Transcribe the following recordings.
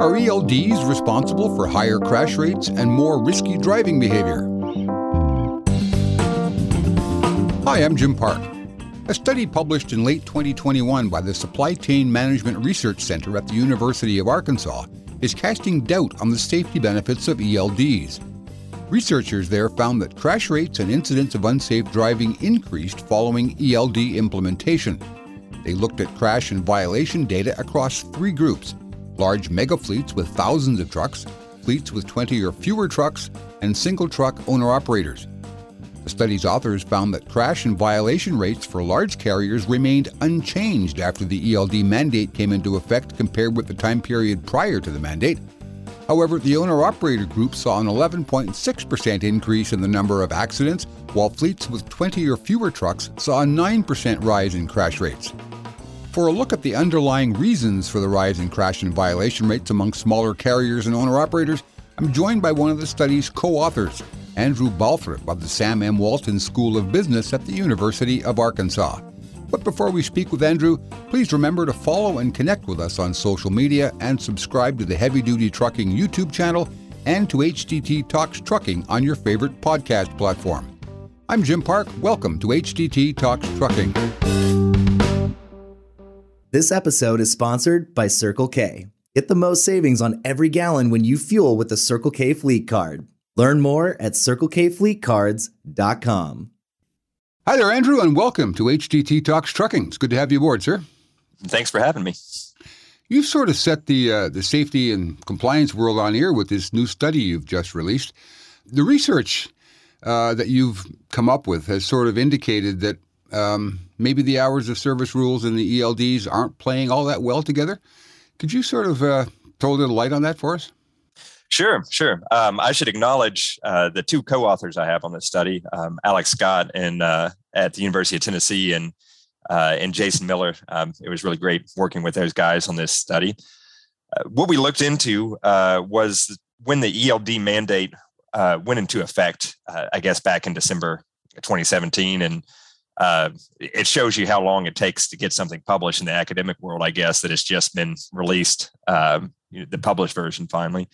Are ELDs responsible for higher crash rates and more risky driving behavior? Hi, I'm Jim Park. A study published in late 2021 by the Supply Chain Management Research Center at the University of Arkansas is casting doubt on the safety benefits of ELDs. Researchers there found that crash rates and incidents of unsafe driving increased following ELD implementation. They looked at crash and violation data across three groups large mega fleets with thousands of trucks, fleets with 20 or fewer trucks, and single truck owner operators. The study's authors found that crash and violation rates for large carriers remained unchanged after the ELD mandate came into effect compared with the time period prior to the mandate. However, the owner operator group saw an 11.6% increase in the number of accidents, while fleets with 20 or fewer trucks saw a 9% rise in crash rates. For a look at the underlying reasons for the rise in crash and violation rates among smaller carriers and owner operators, I'm joined by one of the study's co authors, Andrew Balthrop of the Sam M. Walton School of Business at the University of Arkansas. But before we speak with Andrew, please remember to follow and connect with us on social media and subscribe to the Heavy Duty Trucking YouTube channel and to HDT Talks Trucking on your favorite podcast platform. I'm Jim Park. Welcome to HDT Talks Trucking. This episode is sponsored by Circle K. Get the most savings on every gallon when you fuel with the Circle K Fleet Card. Learn more at CircleKFleetCards.com. Hi there, Andrew, and welcome to HDT Talks Trucking. It's good to have you aboard, sir. Thanks for having me. You've sort of set the uh, the safety and compliance world on air with this new study you've just released. The research uh, that you've come up with has sort of indicated that um, maybe the hours of service rules and the ELDs aren't playing all that well together. Could you sort of uh, throw a little light on that for us? Sure, sure. Um, I should acknowledge uh, the two co-authors I have on this study, um, Alex Scott and uh, at the University of Tennessee and uh, and Jason Miller. Um, it was really great working with those guys on this study. Uh, what we looked into uh, was when the ELD mandate went into effect. I guess back in December 2017, and uh, it shows you how long it takes to get something published in the academic world. I guess that it's just been released, uh, the published version finally.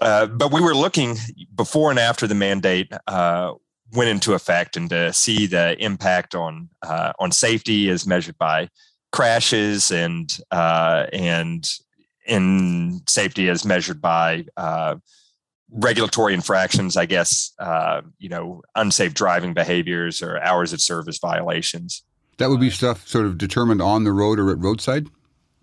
Uh, but we were looking before and after the mandate uh, went into effect, and to see the impact on uh, on safety as measured by crashes and uh, and in safety as measured by regulatory infractions, I guess, uh, you know, unsafe driving behaviors or hours of service violations. That would be stuff sort of determined on the road or at roadside?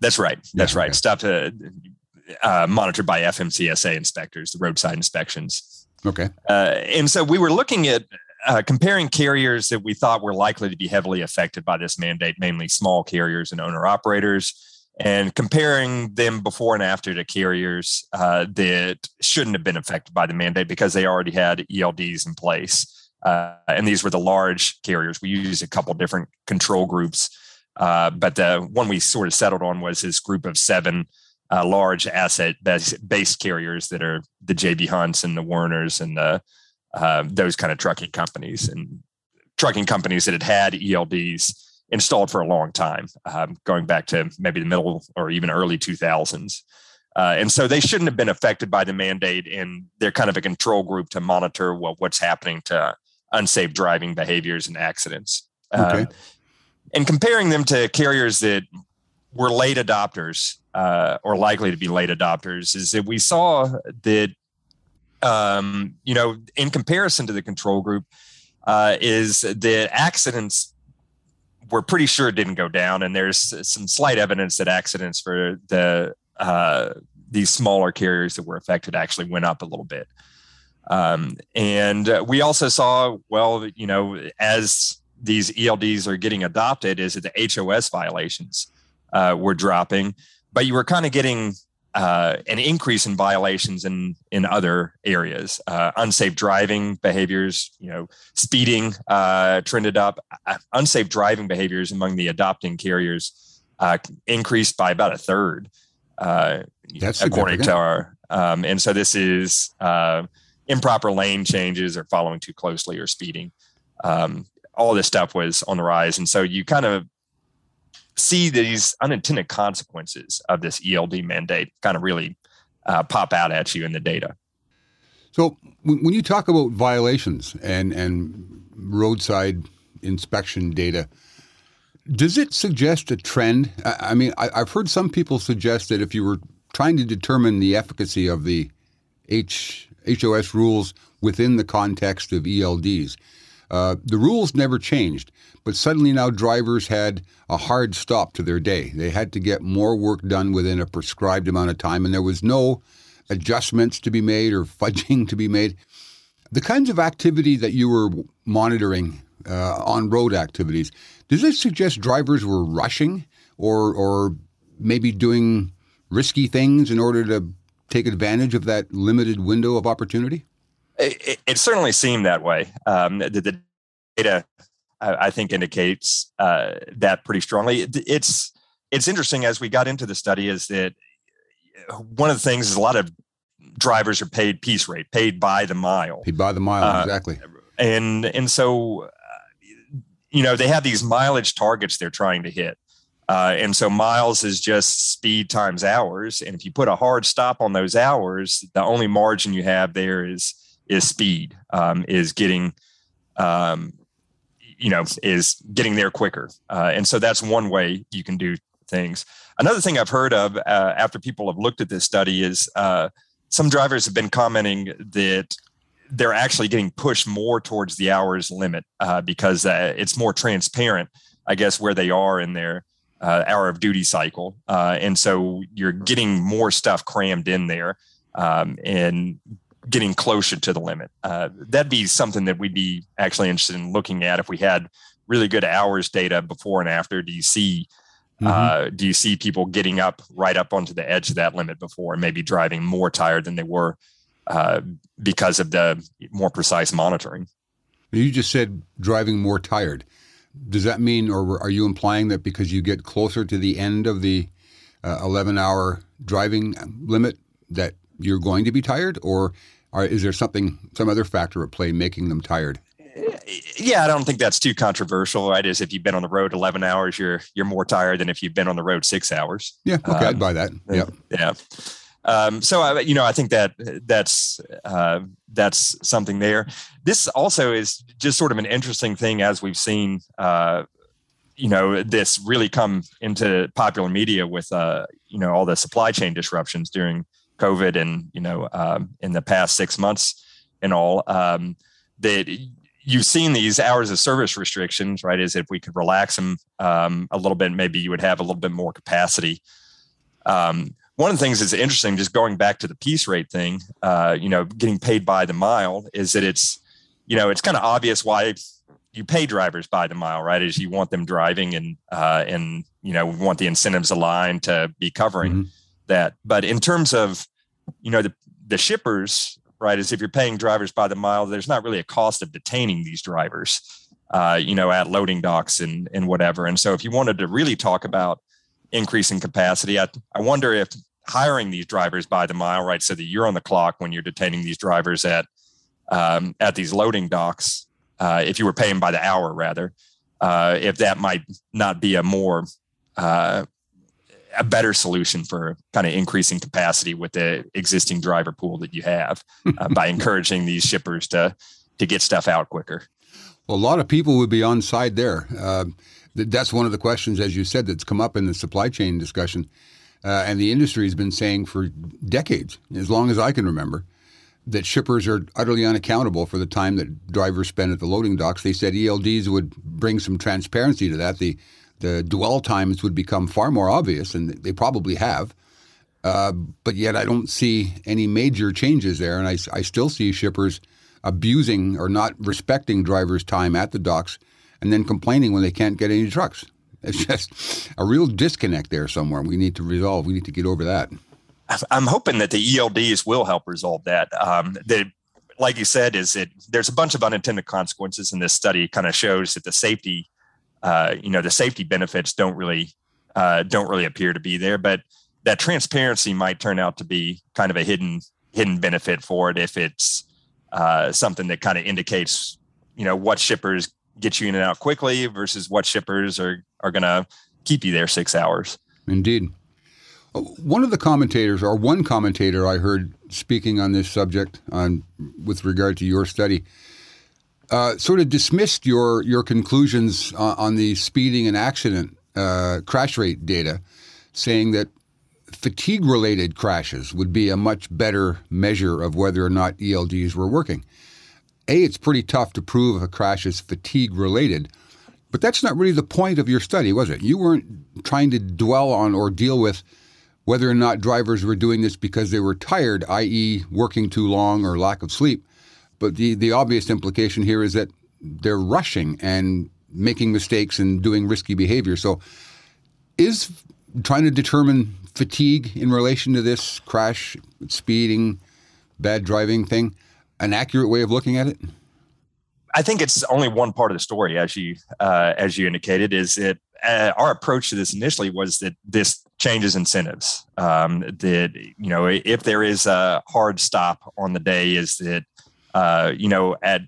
That's right. That's yeah, right. Okay. Stuff uh, monitored by FMCSA inspectors, the roadside inspections. Okay. Uh, and so we were looking at uh, comparing carriers that we thought were likely to be heavily affected by this mandate, mainly small carriers and owner operators and comparing them before and after to carriers uh, that shouldn't have been affected by the mandate because they already had ELDs in place. Uh, and these were the large carriers. We used a couple different control groups, uh, but the one we sort of settled on was this group of seven uh, large asset based carriers that are the JB Hunts and the Werners and the, uh, those kind of trucking companies and trucking companies that had had ELDs installed for a long time, um, going back to maybe the middle or even early 2000s. Uh, and so they shouldn't have been affected by the mandate, and they're kind of a control group to monitor well, what's happening to unsafe driving behaviors and accidents. Okay. Uh, and comparing them to carriers that were late adopters uh, or likely to be late adopters is that we saw that, um, you know, in comparison to the control group, uh, is that accidents we're pretty sure it didn't go down. And there's some slight evidence that accidents for the uh, these smaller carriers that were affected actually went up a little bit. Um, and we also saw, well, you know, as these ELDs are getting adopted, is that the HOS violations uh, were dropping, but you were kind of getting uh, an increase in violations in in other areas. Uh, unsafe driving behaviors, you know, speeding uh, trended up. Uh, unsafe driving behaviors among the adopting carriers uh, increased by about a third. Uh, That's according to our. Um, and so this is improper lane changes or following too closely or speeding. Um, all this stuff was on the rise, and so you kind of see these unintended consequences of this ELD mandate kind of really uh, pop out at you in the data. So when you talk about violations and and roadside inspection data, does it suggest a trend? I mean, I've heard some people suggest that if you were trying to determine the efficacy of the H, HOS rules within the context of ELDs, uh, the rules never changed, but suddenly now drivers had a hard stop to their day. They had to get more work done within a prescribed amount of time, and there was no adjustments to be made or fudging to be made. The kinds of activity that you were monitoring uh, on road activities, does this suggest drivers were rushing or or maybe doing risky things in order to take advantage of that limited window of opportunity? It, it certainly seemed that way. Um, the, the, data, I, I think, indicates uh, that pretty strongly. It, it's it's interesting as we got into the study is that one of the things is a lot of drivers are paid piece rate, paid by the mile. Paid by the mile, uh, exactly. And and so you know, they have these mileage targets they're trying to hit. Uh, and so miles is just speed times hours. And if you put a hard stop on those hours, the only margin you have there is is speed, um, is getting, um, you know, is getting there quicker. Uh, and so that's one way you can do things. Another thing I've heard of uh, after people have looked at this study is uh, some drivers have been commenting that they're actually getting pushed more towards the hours limit uh, because uh, it's more transparent, I guess, where they are in their uh, hour of duty cycle. And so you're getting more stuff crammed in there um, and getting closer to the limit. Uh, that'd be something that we'd be actually interested in looking at if we had really good hours data before and after. Do you see? Mm-hmm. Uh, do you see people getting up right up onto the edge of that limit before and maybe driving more tired than they were uh, because of the more precise monitoring. You just said driving more tired. Does that mean, or are you implying that because you get closer to the end of the uh, 11 hour driving limit, that you're going to be tired? Or are, is there something, some other factor at play making them tired? Yeah, I don't think that's too controversial, right? Is if you've been on the road 11 hours, you're you're more tired than if you've been on the road six hours. Yeah, okay, um, I'd buy that. Yeah, yeah. Um, so I, you know, I think that that's uh, that's something there. This also is just sort of an interesting thing as we've seen. Uh, you know, this really come into popular media with uh, you know all the supply chain disruptions during COVID and you know um, in the past six months and all um, that you've seen these hours of service restrictions, right? Is if we could relax them um, a little bit, maybe you would have a little bit more capacity. Um, one of the things that's interesting, just going back to the piece rate thing, uh, you know, getting paid by the mile, is that it's, you know, it's kind of obvious why you pay drivers by the mile, right? Is you want them driving and uh, and you know want the incentives aligned to be covering mm-hmm. that. But in terms of, you know, the the shippers, right? Is if you're paying drivers by the mile, there's not really a cost of detaining these drivers, uh, you know, at loading docks and and whatever. And so if you wanted to really talk about increasing capacity. I, I wonder if hiring these drivers by the mile, right, so that you're on the clock when you're detaining these drivers at um, at these loading docks, uh, if you were paying by the hour rather, uh, if that might not be a more uh, a better solution for kind of increasing capacity with the existing driver pool that you have uh, by encouraging these shippers to to get stuff out quicker. Well, a lot of people would be on side there. Uh, that's one of the questions, as you said, that's come up in the supply chain discussion. Uh, and the industry has been saying for decades, as long as I can remember, that shippers are utterly unaccountable for the time that drivers spend at the loading docks. They said ELDs would bring some transparency to that. The the dwell times would become far more obvious, and they probably have. Uh, but yet, I don't see any major changes there, and I, I still see shippers abusing or not respecting drivers' time at the docks and then complaining when they can't get any trucks. It's just a real disconnect there somewhere. We need to resolve. We need to get over that. I'm hoping that the ELDs will help resolve that. Um, the, like you said, is that there's a bunch of unintended consequences, and this study kind of shows that the safety, uh, you know, the safety benefits don't really uh, don't really appear to be there. But that transparency might turn out to be kind of a hidden hidden benefit for it if it's uh, something that kind of indicates, you know, what shippers get you in and out quickly versus what shippers are are going to keep you there six hours. Indeed. One of the commentators, or one commentator I heard speaking on this subject on with regard to your study, uh, sort of dismissed your your conclusions on, on the speeding and accident uh, crash rate data, saying that fatigue related crashes would be a much better measure of whether or not ELDs were working. A, it's pretty tough to prove a crash is fatigue related, but that's not really the point of your study, was it? You weren't trying to dwell on or deal with whether or not drivers were doing this because they were tired, i.e., working too long or lack of sleep. But the, the obvious implication here is that they're rushing and making mistakes and doing risky behavior. So, is trying to determine fatigue in relation to this crash, speeding, bad driving thing an accurate way of looking at it? I think it's only one part of the story, as you uh, as you indicated. Is that uh, our approach to this initially was that this changes incentives. Um, that you know, if there is a hard stop on the day, is that uh, you know at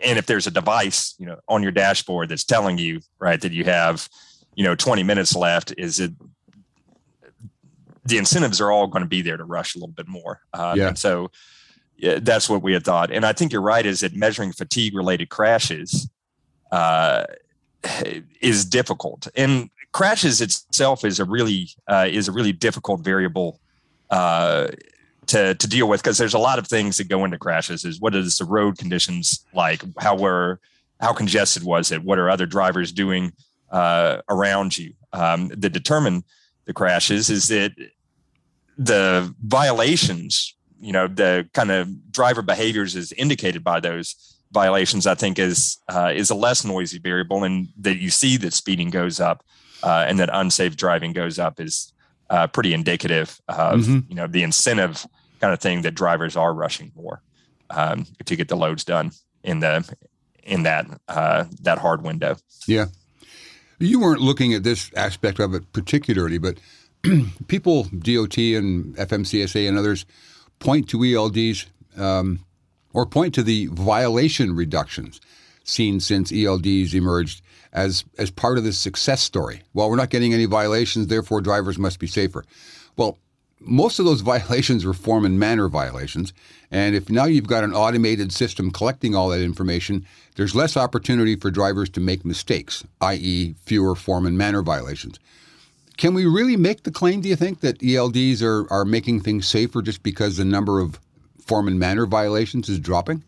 and if there's a device you know on your dashboard that's telling you right that you have you know 20 minutes left, is it the incentives are all going to be there to rush a little bit more. Um, yeah. And so yeah, that's what we had thought. And I think you're right. Is that measuring fatigue related crashes uh, is difficult, and crashes itself is a really uh, is a really difficult variable uh, to to deal with because there's a lot of things that go into crashes. Is what is the road conditions like? How were how congested was it? What are other drivers doing uh, around you um, that determine the crashes? Is that the violations you know the kind of driver behaviors is indicated by those violations i think is uh, is a less noisy variable and that you see that speeding goes up uh, and that unsafe driving goes up is uh, pretty indicative of mm-hmm. you know the incentive kind of thing that drivers are rushing more um, to get the loads done in the in that uh, that hard window. Yeah. You weren't looking at this aspect of it particularly but people dot and fmcsa and others point to ELDs um, or point to the violation reductions seen since ELDs emerged as as part of this success story. Well, we're not getting any violations, therefore drivers must be safer. Well, most of those violations were form and manner violations. And if now you've got an automated system collecting all that information, there's less opportunity for drivers to make mistakes, i.e., fewer form and manner violations. Can we really make the claim, do you think, that ELDs are, are making things safer just because the number of form and manner violations is dropping?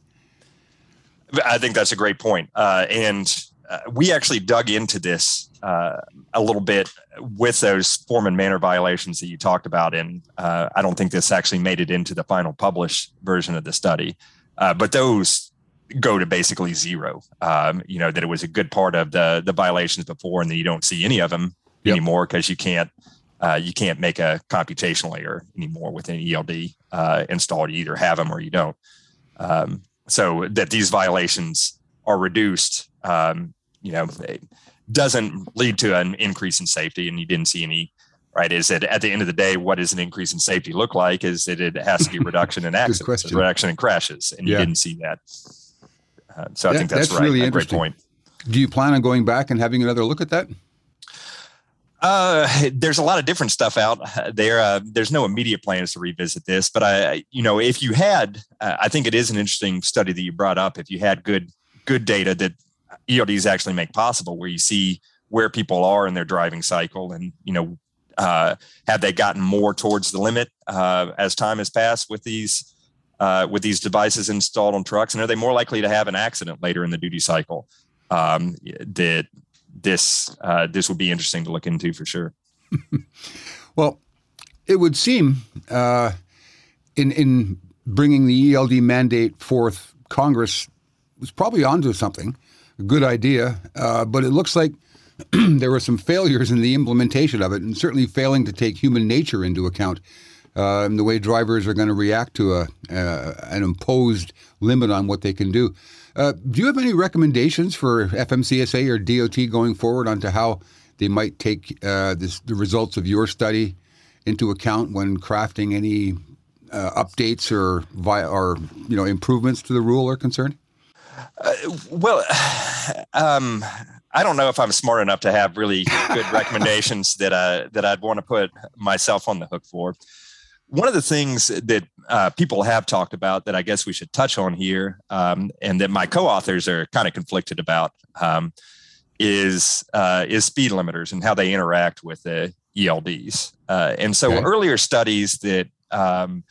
I think that's a great point. Uh, and uh, we actually dug into this uh, a little bit with those form and manner violations that you talked about. And uh, I don't think this actually made it into the final published version of the study. Uh, but those go to basically zero. Um, you know, that it was a good part of the, the violations before, and then you don't see any of them yep. anymore because you can't uh, you can't make a computational error anymore with an ELD uh, installed. You either have them or you don't. Um, so that these violations are reduced, um, you know, it doesn't lead to an increase in safety, and you didn't see any. Right? Is that at the end of the day, what does an increase in safety look like? Is that it has to be reduction in accidents, reduction in crashes, and yeah. you didn't see that. Uh, so I think that's, that's right. Really interesting. Great point. Do you plan on going back and having another look at that? Uh, there's a lot of different stuff out there. Uh, there's no immediate plans to revisit this, but I, you know, if you had, uh, I think it is an interesting study that you brought up. If you had good, good data that ELDs actually make possible, where you see where people are in their driving cycle, and you know, uh, have they gotten more towards the limit uh, as time has passed with these uh, with these devices installed on trucks, and are they more likely to have an accident later in the duty cycle? Um, that this uh, this would be interesting to look into for sure. well, it would seem uh, in in bringing the ELD mandate forth, Congress was probably onto something, a good idea, uh, but it looks like there were some failures in the implementation of it, and certainly failing to take human nature into account. Uh, and the way drivers are going to react to a, uh, an imposed limit on what they can do. Uh, do you have any recommendations for FMCSA or DOT going forward onto how they might take uh, this, the results of your study into account when crafting any uh, updates or, or you know improvements to the rule are concerned? Uh, well, um, I don't know if I'm smart enough to have really good recommendations that uh, that I'd want to put myself on the hook for. One of the things that uh, people have talked about that I guess we should touch on here, um, and that my co-authors are kind of conflicted about, um, is uh, is speed limiters and how they interact with the ELDs. Uh, and so okay. earlier studies that um,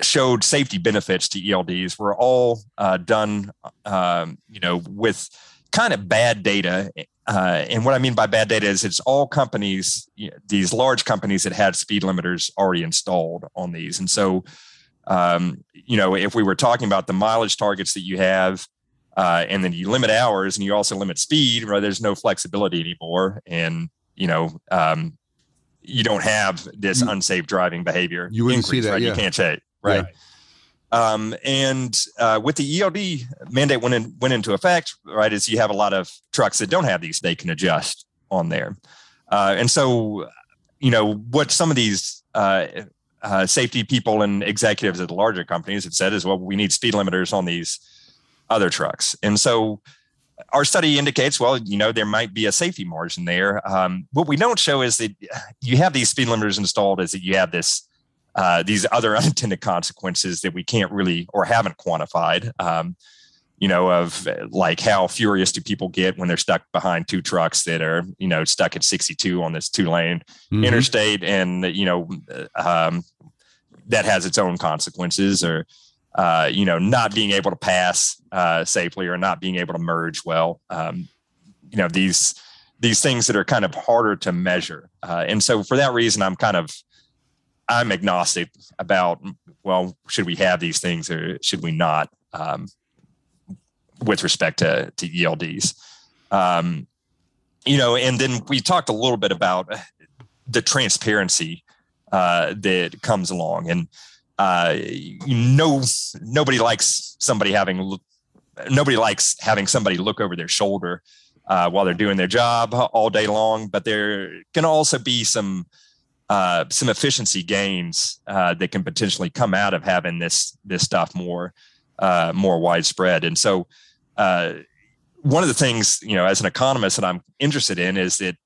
showed safety benefits to ELDs were all uh, done, um, you know, with kind of bad data. Uh, and what I mean by bad data is it's all companies, you know, these large companies that had speed limiters already installed on these. And so, um, you know, if we were talking about the mileage targets that you have, uh, and then you limit hours and you also limit speed, right? There's no flexibility anymore. And, you know, um, you don't have this unsafe driving behavior. You wouldn't increase, see that. Right? Yeah. You can't say right. Yeah. Um, and uh, with the ELD mandate went in, went into effect, right? Is you have a lot of trucks that don't have these, they can adjust on there. Uh, and so, you know, what some of these uh, uh safety people and executives at the larger companies have said is, well, we need speed limiters on these other trucks. And so, our study indicates, well, you know, there might be a safety margin there. Um, what we don't show is that you have these speed limiters installed, is that you have this uh, these other unintended consequences that we can't really or haven't quantified. Um, you know, of like how furious do people get when they're stuck behind two trucks that are, you know, stuck at 62 on this two lane mm-hmm. interstate, and you know, um, that has its own consequences, or uh, you know, not being able to pass uh, safely or not being able to merge well. Um, you know, these these things that are kind of harder to measure, uh, and so for that reason, I'm kind of I'm agnostic about well, should we have these things or should we not um, with respect to to ELDs. Um, you know, and then we talked a little bit about the transparency uh, that comes along, and uh, nobody likes somebody having nobody likes having somebody look over their shoulder uh, while they're doing their job all day long. But there can also be some uh, some efficiency gains uh, that can potentially come out of having this this stuff more uh, more widespread. And so, uh, one of the things you know, as an economist, that I'm interested in is that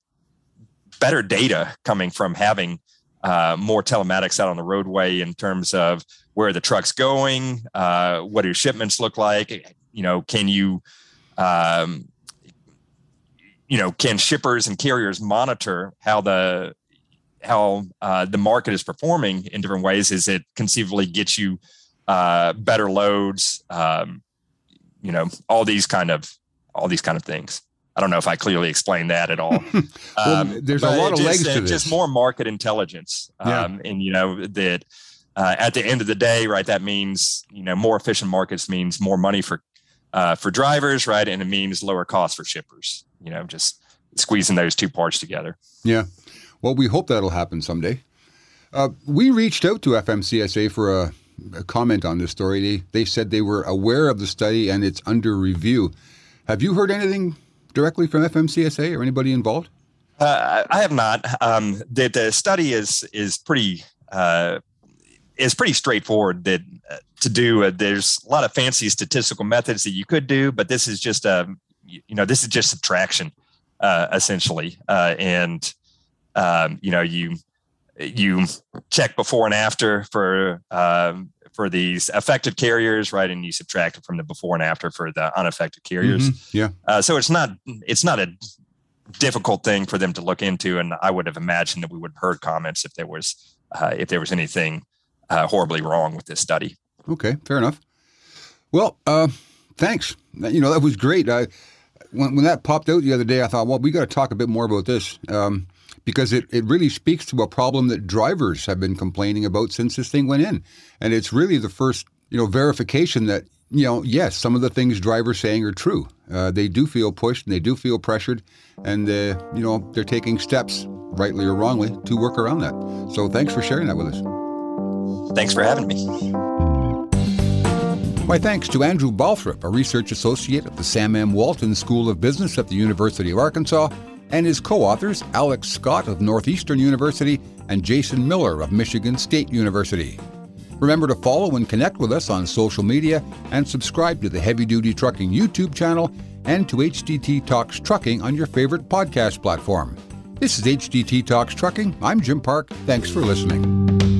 better data coming from having uh, more telematics out on the roadway in terms of where the truck's going, what do shipments look like? You know, can you um, you know, can shippers and carriers monitor how the how uh, the market is performing in different ways is it conceivably gets you uh, better loads um, you know all these kind of all these kind of things i don't know if i clearly explained that at all well, um, there's a lot of just, legs to this. just more market intelligence um, yeah. and you know that uh, at the end of the day right that means you know more efficient markets means more money for uh, for drivers right and it means lower costs for shippers you know just squeezing those two parts together yeah well, we hope that'll happen someday. Uh, we reached out to FMCSA for a, a, comment on this story. They, they said they were aware of the study and it's under review. Have you heard anything directly from FMCSA or anybody involved? Uh, I have not. Um, the, the, study is is pretty uh, is pretty straightforward. That uh, to do uh, there's a lot of fancy statistical methods that you could do, but this is just a um, you know this is just subtraction uh, essentially, and um, you know you you check before and after for um, for these affected carriers, right? And you subtract it from the before and after for the unaffected carriers. Mm-hmm. Yeah. Uh, so it's not it's not a difficult thing for them to look into, and I would have imagined that we would have heard comments if there was uh, if there was anything uh, horribly wrong with this study. Okay, fair enough. Well, uh, thanks. You know that was great. I, when when that popped out the other day, I thought, well, we got to talk a bit more about this. Um, because it, it really speaks to a problem that drivers have been complaining about since this thing went in. And it's really the first, you know, verification that, you know, yes, some of the things drivers saying are true. Uh, they do feel pushed and they do feel pressured. And, uh, you know, they're taking steps, rightly or wrongly, to work around that. So thanks for sharing that with us. Thanks for having me. My thanks to Andrew Balthrop, a research associate at the Sam M. Walton School of Business at the University of Arkansas, and his co authors, Alex Scott of Northeastern University and Jason Miller of Michigan State University. Remember to follow and connect with us on social media and subscribe to the Heavy Duty Trucking YouTube channel and to HDT Talks Trucking on your favorite podcast platform. This is HDT Talks Trucking. I'm Jim Park. Thanks for listening.